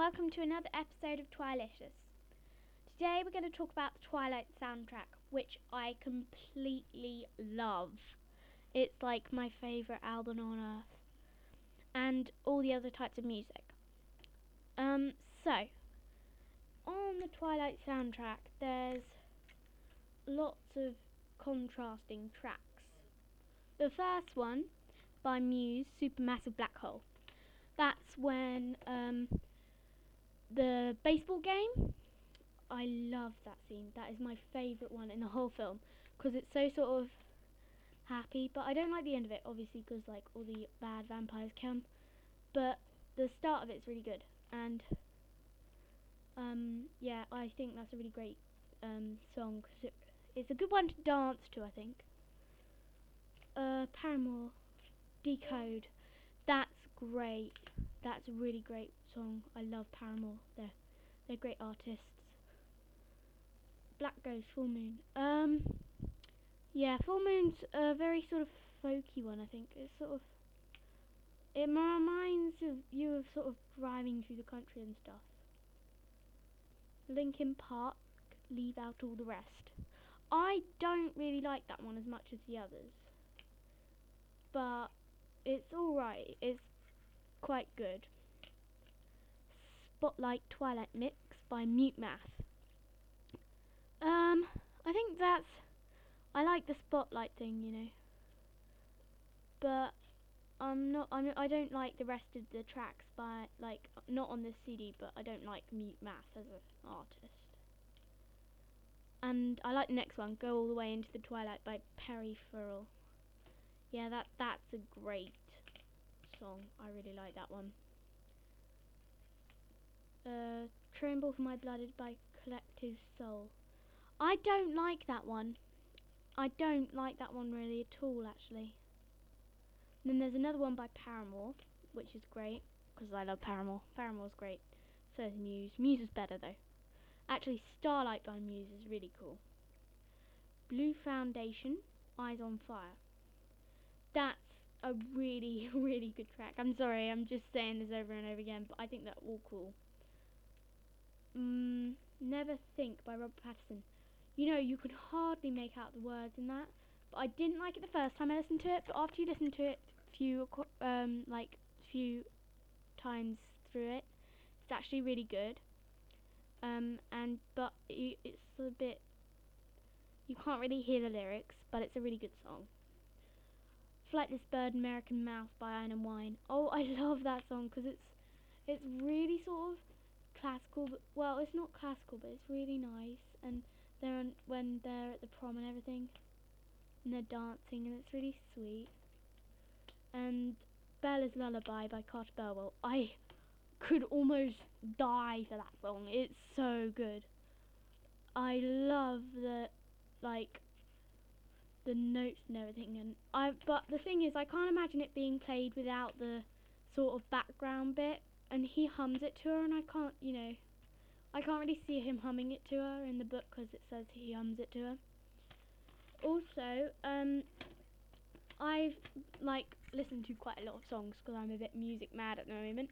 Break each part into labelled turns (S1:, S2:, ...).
S1: welcome to another episode of Twilicious. Today we're going to talk about the Twilight soundtrack, which I completely love. It's like my favourite album on earth, and all the other types of music. Um, so, on the Twilight soundtrack, there's lots of contrasting tracks. The first one, by Muse, Supermassive Black Hole. That's when um, the baseball game. I love that scene. That is my favourite one in the whole film because it's so sort of happy. But I don't like the end of it, obviously, because like all the bad vampires come. But the start of it's really good, and um, yeah, I think that's a really great um, song because it, it's a good one to dance to. I think. Uh, Paramore, Decode. That's great. That's really great song. I love Paramore. They're they're great artists. Black Ghost, Full Moon. Um, yeah, Full Moon's a very sort of folky one. I think it's sort of it reminds of you of sort of driving through the country and stuff. Linkin Park, leave out all the rest. I don't really like that one as much as the others, but it's alright. It's quite good. Spotlight Twilight Mix by Mute Math. Um, I think that's. I like the spotlight thing, you know. But I'm not. I'm. I don't like the rest of the tracks by like not on this CD, but I don't like Mute Math as an artist. And I like the next one, Go All the Way into the Twilight by Perry Farrell. Yeah, that that's a great song. I really like that one. Uh, Tremble for My Beloved by Collective Soul. I don't like that one. I don't like that one really at all, actually. And then there's another one by Paramore, which is great, because I love Paramore. Paramore's great. So is Muse. Muse is better, though. Actually, Starlight by Muse is really cool. Blue Foundation, Eyes on Fire. That's a really, really good track. I'm sorry, I'm just saying this over and over again, but I think they're all cool. Mm, Never Think by Robert Pattinson. You know, you could hardly make out the words in that, but I didn't like it the first time I listened to it. But after you listen to it a few, um, like few times through it, it's actually really good. Um, and but it, it's a bit. You can't really hear the lyrics, but it's a really good song. Flightless Bird, American Mouth by Iron and Wine. Oh, I love that song because it's it's really sort of classical, but well, it's not classical, but it's really nice. And they're on, when they're at the prom and everything, and they're dancing, and it's really sweet. And Bella's Lullaby by Carter Burwell. I could almost die for that song. It's so good. I love the like the notes and everything and I but the thing is I can't imagine it being played without the sort of background bit and he hums it to her and I can't you know I can't really see him humming it to her in the book because it says he hums it to her also um I've like listened to quite a lot of songs because I'm a bit music mad at the moment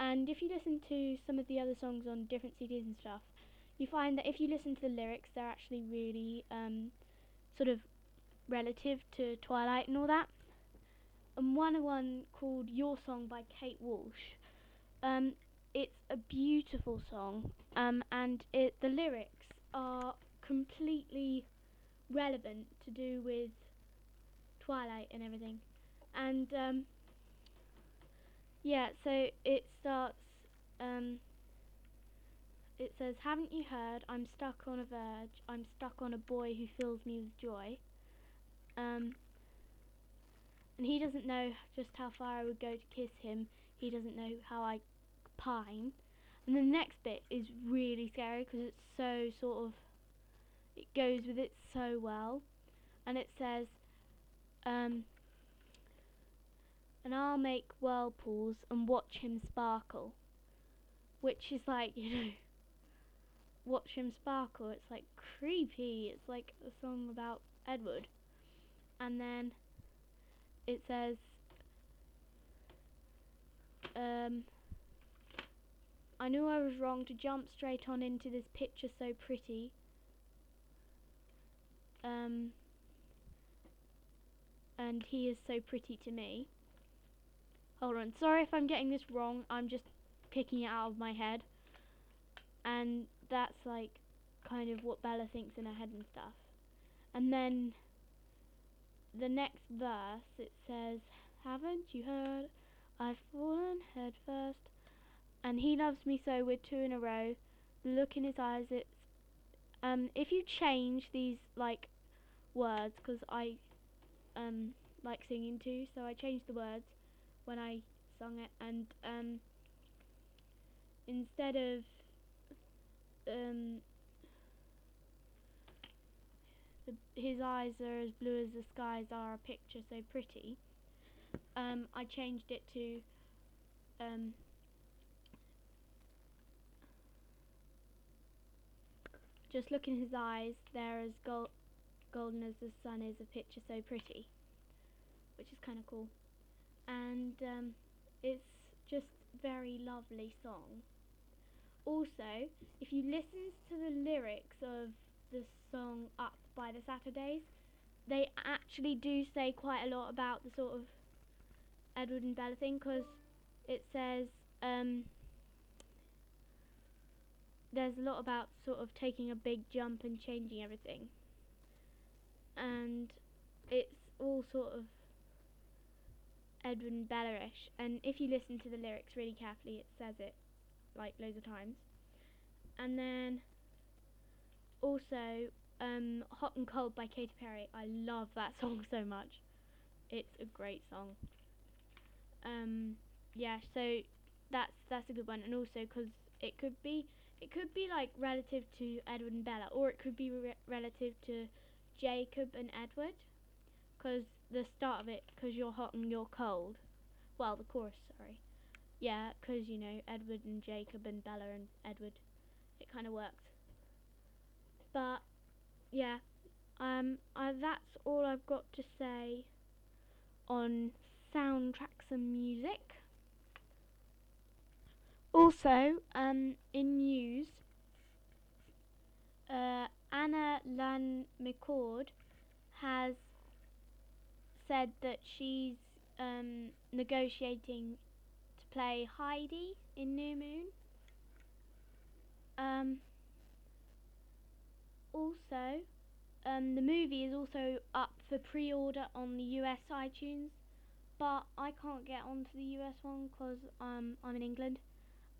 S1: and if you listen to some of the other songs on different CDs and stuff you find that if you listen to the lyrics they're actually really um sort of relative to Twilight and all that. And one one called Your Song by Kate Walsh. Um, it's a beautiful song, um, and it the lyrics are completely relevant to do with Twilight and everything. And um, yeah, so it starts. Um, it says, "Haven't you heard? I'm stuck on a verge. I'm stuck on a boy who fills me with joy." Um, and he doesn't know just how far I would go to kiss him. He doesn't know how I pine. And the next bit is really scary because it's so sort of, it goes with it so well. And it says, um, and I'll make whirlpools and watch him sparkle. Which is like, you know, watch him sparkle. It's like creepy. It's like a song about Edward and then it says um, I knew I was wrong to jump straight on into this picture so pretty. Um, and he is so pretty to me. Hold on, sorry if I'm getting this wrong, I'm just picking it out of my head. And that's like kind of what Bella thinks in her head and stuff. And then the next verse it says, Haven't you heard? I've fallen head first. And he loves me so with two in a row. The look in his eyes, it's um if you change these like words because I um like singing too, so I changed the words when I sung it and um instead of um the, his eyes are as blue as the skies are a picture so pretty um I changed it to um just look in his eyes they're as gold golden as the sun is a picture so pretty which is kind of cool and um, it's just very lovely song. Also, if you listen to the lyrics of the song Up by the Saturdays, they actually do say quite a lot about the sort of Edward and Bella thing because it says um, there's a lot about sort of taking a big jump and changing everything. And it's all sort of Edwin Bellerish, and if you listen to the lyrics really carefully, it says it like loads of times. And then also um, Hot and Cold by Katy Perry. I love that song so much. It's a great song. Um, yeah, so that's that's a good one, and also because it could be it could be like relative to Edward and Bella, or it could be re relative to Jacob and Edward, because the start of it because you're hot and you're cold. Well, the chorus, sorry. Yeah, because, you know, Edward and Jacob and Bella and Edward. It kind of worked. But, yeah, um, uh, that's all I've got to say on soundtracks and music. Also, um, in news, uh, AnnaLynne McCord has said that she's um, negotiating to play Heidi in New Moon. Um, also, um, the movie is also up for pre-order on the US iTunes, but I can't get onto the US one because um, I'm in England,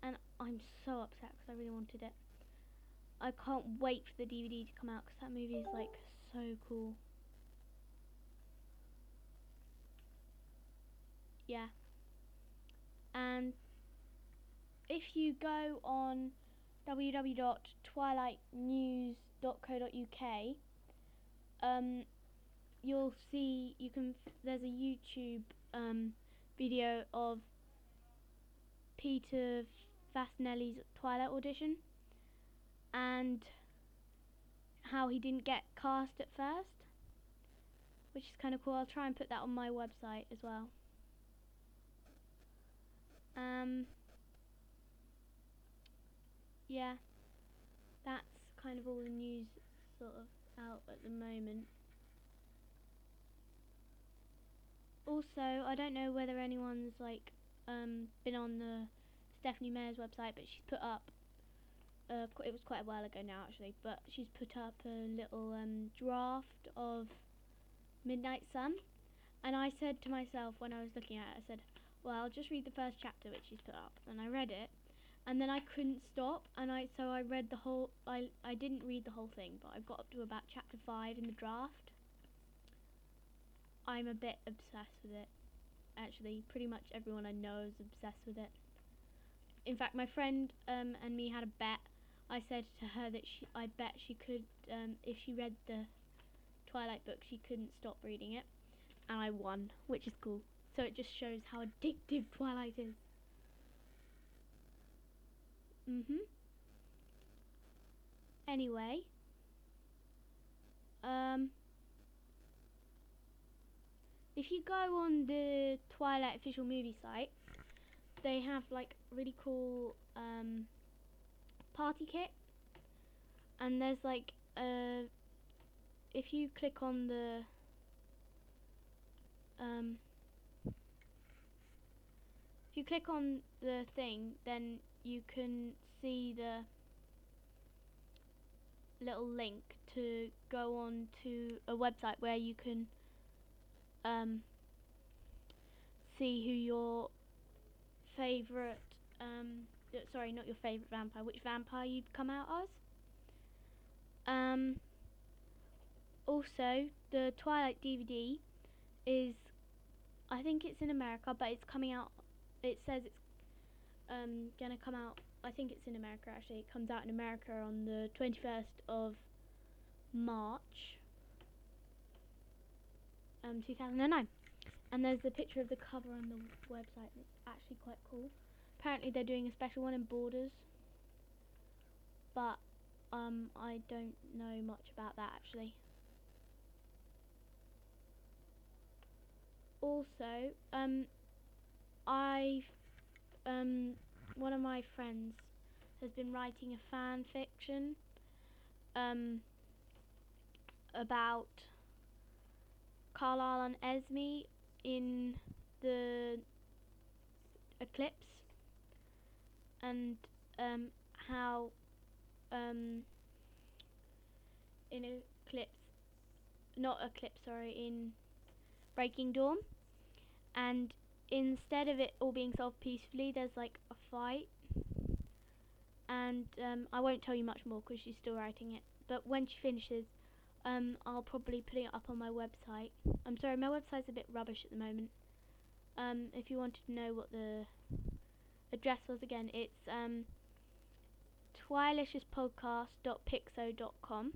S1: and I'm so upset because I really wanted it. I can't wait for the DVD to come out because that movie is like so cool. yeah and if you go on www.twilightnews.co.uk um, you'll see you can there's a YouTube um, video of Peter Facinelli's Twilight audition and how he didn't get cast at first which is kind of cool. I'll try and put that on my website as well. Um, yeah, that's kind of all the news sort of out at the moment. Also, I don't know whether anyone's like um, been on the Stephenie Meyer's website, but she's put up. Uh, it was quite a while ago now, actually, but she's put up a little um, draft of Midnight Sun, and I said to myself when I was looking at it, I said, well, I'll just read the first chapter which she's put up. And I read it, and then I couldn't stop, and I so I read the whole. I I didn't read the whole thing, but I got up to about chapter five in the draft. I'm a bit obsessed with it. Actually, pretty much everyone I know is obsessed with it. In fact, my friend um, and me had a bet. I said to her that she, I bet she could, um, if she read the Twilight book, she couldn't stop reading it, and I won, which is cool. So it just shows how addictive Twilight is. Mhm. Anyway. Um. If you go on the Twilight official movie site, they have like really cool um, party kit, and there's like uh, if you click on the um, if you click on the thing, then you can see the little link to go on to a website where you can um, see who your favourite um, sorry not your favourite vampire which vampire you'd come out as? Um, also the Twilight DVD is I think it's in America but it's coming out it says it's um, gonna come out I think it's in America actually. It comes out in America on the 21st of March um, 2009 and there's the picture of the cover on the website it's actually quite cool. Apparently they're doing a special one in Borders. But um, I don't know much about that actually. Also um, I um, one of my friends has been writing a fan fiction um, about Carlisle and Esme in the eclipse and um, how um, in eclipse not eclipse sorry in Breaking Dawn. And instead of it all being solved peacefully there's like a fight. And um, I won't tell you much more because she's still writing it. But when she finishes um, I'll probably put it up on my website. I'm sorry, my website's a bit rubbish at the moment. Um, if you wanted to know what the address was again, it's um, twiliciouspodcast.piczo.com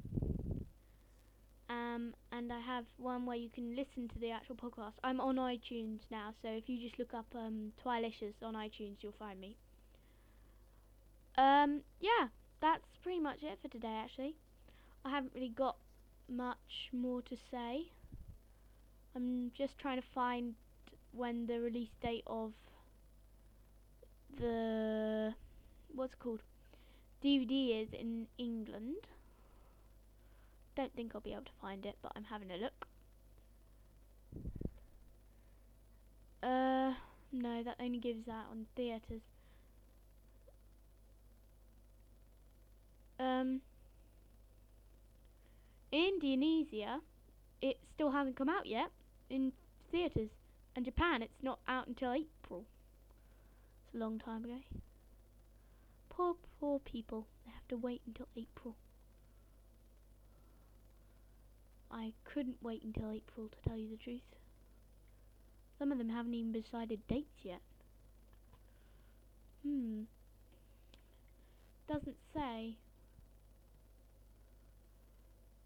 S1: um, and I have one where you can listen to the actual podcast. I'm on iTunes now, so if you just look up um, Twilicious on iTunes, you'll find me. Um, yeah, that's pretty much it for today, actually. I haven't really got much more to say. I'm just trying to find when the release date of the what's called DVD is in England. Don't think I'll be able to find it, but I'm having a look. Uh, no, that only gives that on theatres. Um, Indonesia, it still hasn't come out yet in theatres, and Japan, it's not out until April. It's a long time ago. Poor, poor people. They have to wait until April. I couldn't wait until April to tell you the truth. Some of them haven't even decided dates yet. Hmm. Doesn't say.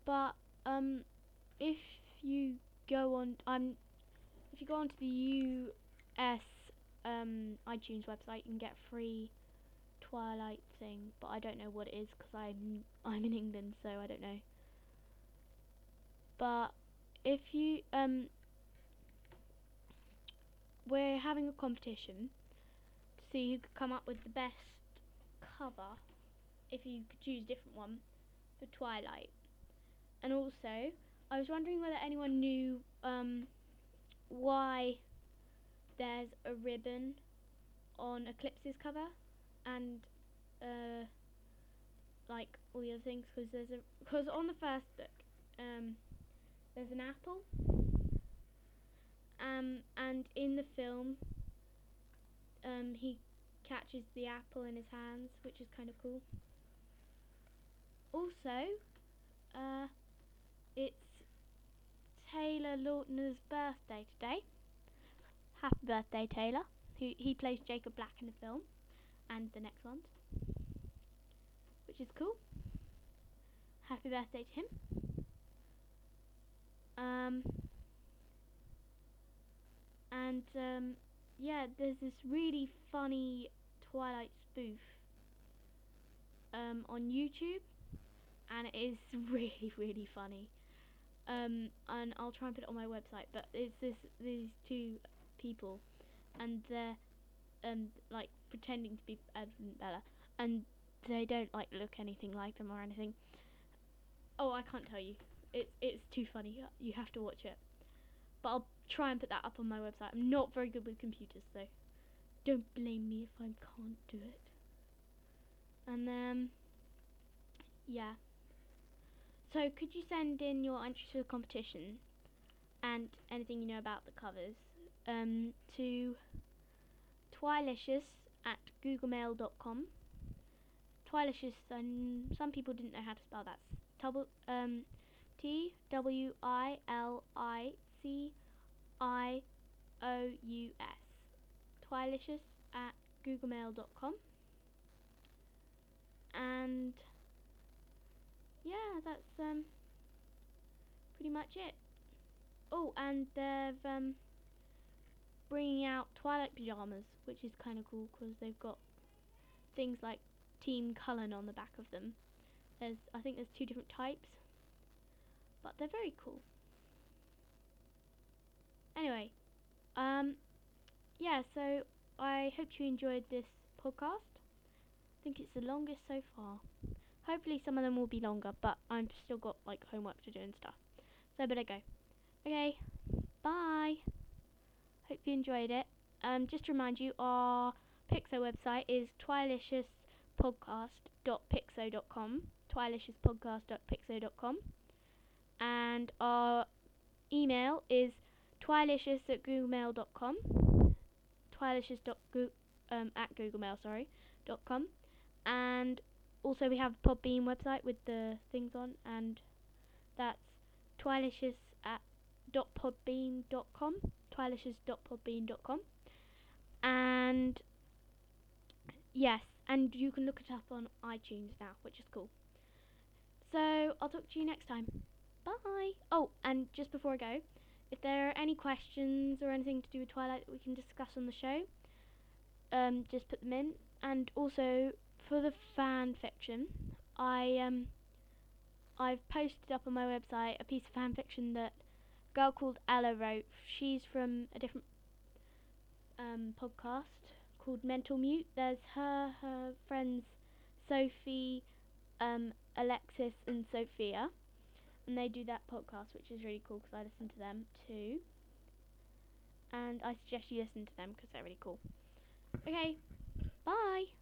S1: But um, if you go on, I'm if you go onto the US um, iTunes website, you can get free Twilight thing, but I don't know what it is because I'm I'm in England, so I don't know. But if you um, we're having a competition to see who could come up with the best cover. If you could choose a different one for Twilight. And also, I was wondering whether anyone knew um, why there's a ribbon on Eclipse's cover and uh, like all the other things because there's a because on the first book um, there's an apple. Um, and in the film um, he catches the apple in his hands which is kind of cool. Also uh, it's Taylor Lautner's birthday today. Happy birthday, Taylor. He, he plays Jacob Black in the film and the next ones, which is cool. Happy birthday to him. Um, and um, yeah, there's this really funny Twilight spoof um, on YouTube, and it is really, really funny. Um, and I'll try and put it on my website. But it's this these two people, and they're um like pretending to be Ed and Bella, and they don't like look anything like them or anything. Oh, I can't tell you. It's it's too funny. You have to watch it. But I'll try and put that up on my website. I'm not very good with computers, so don't blame me if I can't do it. And then, yeah. So could you send in your entries for the competition and anything you know about the covers um, to twilicious at googlemail.com. Twilicious, and some people didn't know how to spell that. Um, T W I L I C I O U S. Twilicious at googlemail.com. And yeah, that's um pretty much it. Oh, and they're um bringing out Twilight pajamas, which is kind of cool because they've got things like Team Cullen on the back of them. There's, I think there's two different types, but they're very cool. Anyway, um, yeah, so I hope you enjoyed this podcast. I think it's the longest so far. Hopefully some of them will be longer, but I've still got like homework to do and stuff. So I better go. Okay, bye. Hope you enjoyed it. Um, just to remind you, our Piczo website is twiliciousPodcast.piczo.com. TwiliciousPodcast.piczo.com. And our email is twilicious at googlemail.com. Twilicious um, at googlemail, sorry, dot com. And also we have Podbean website with the things on, and that's twilicious at dot podbean dot com. And yes, and you can look it up on iTunes now, which is cool. So I'll talk to you next time. Bye. Oh, and just before I go, if there are any questions or anything to do with Twilight that we can discuss on the show, um, just put them in. And also for the fan fiction, I um, I've posted up on my website a piece of fan fiction that a girl called Ella wrote. She's from a different um, podcast called Mental Mute. There's her, her friends Sophie, um, Alexis, and Sophia, and they do that podcast, which is really cool because I listen to them too. And I suggest you listen to them because they're really cool. Okay, bye.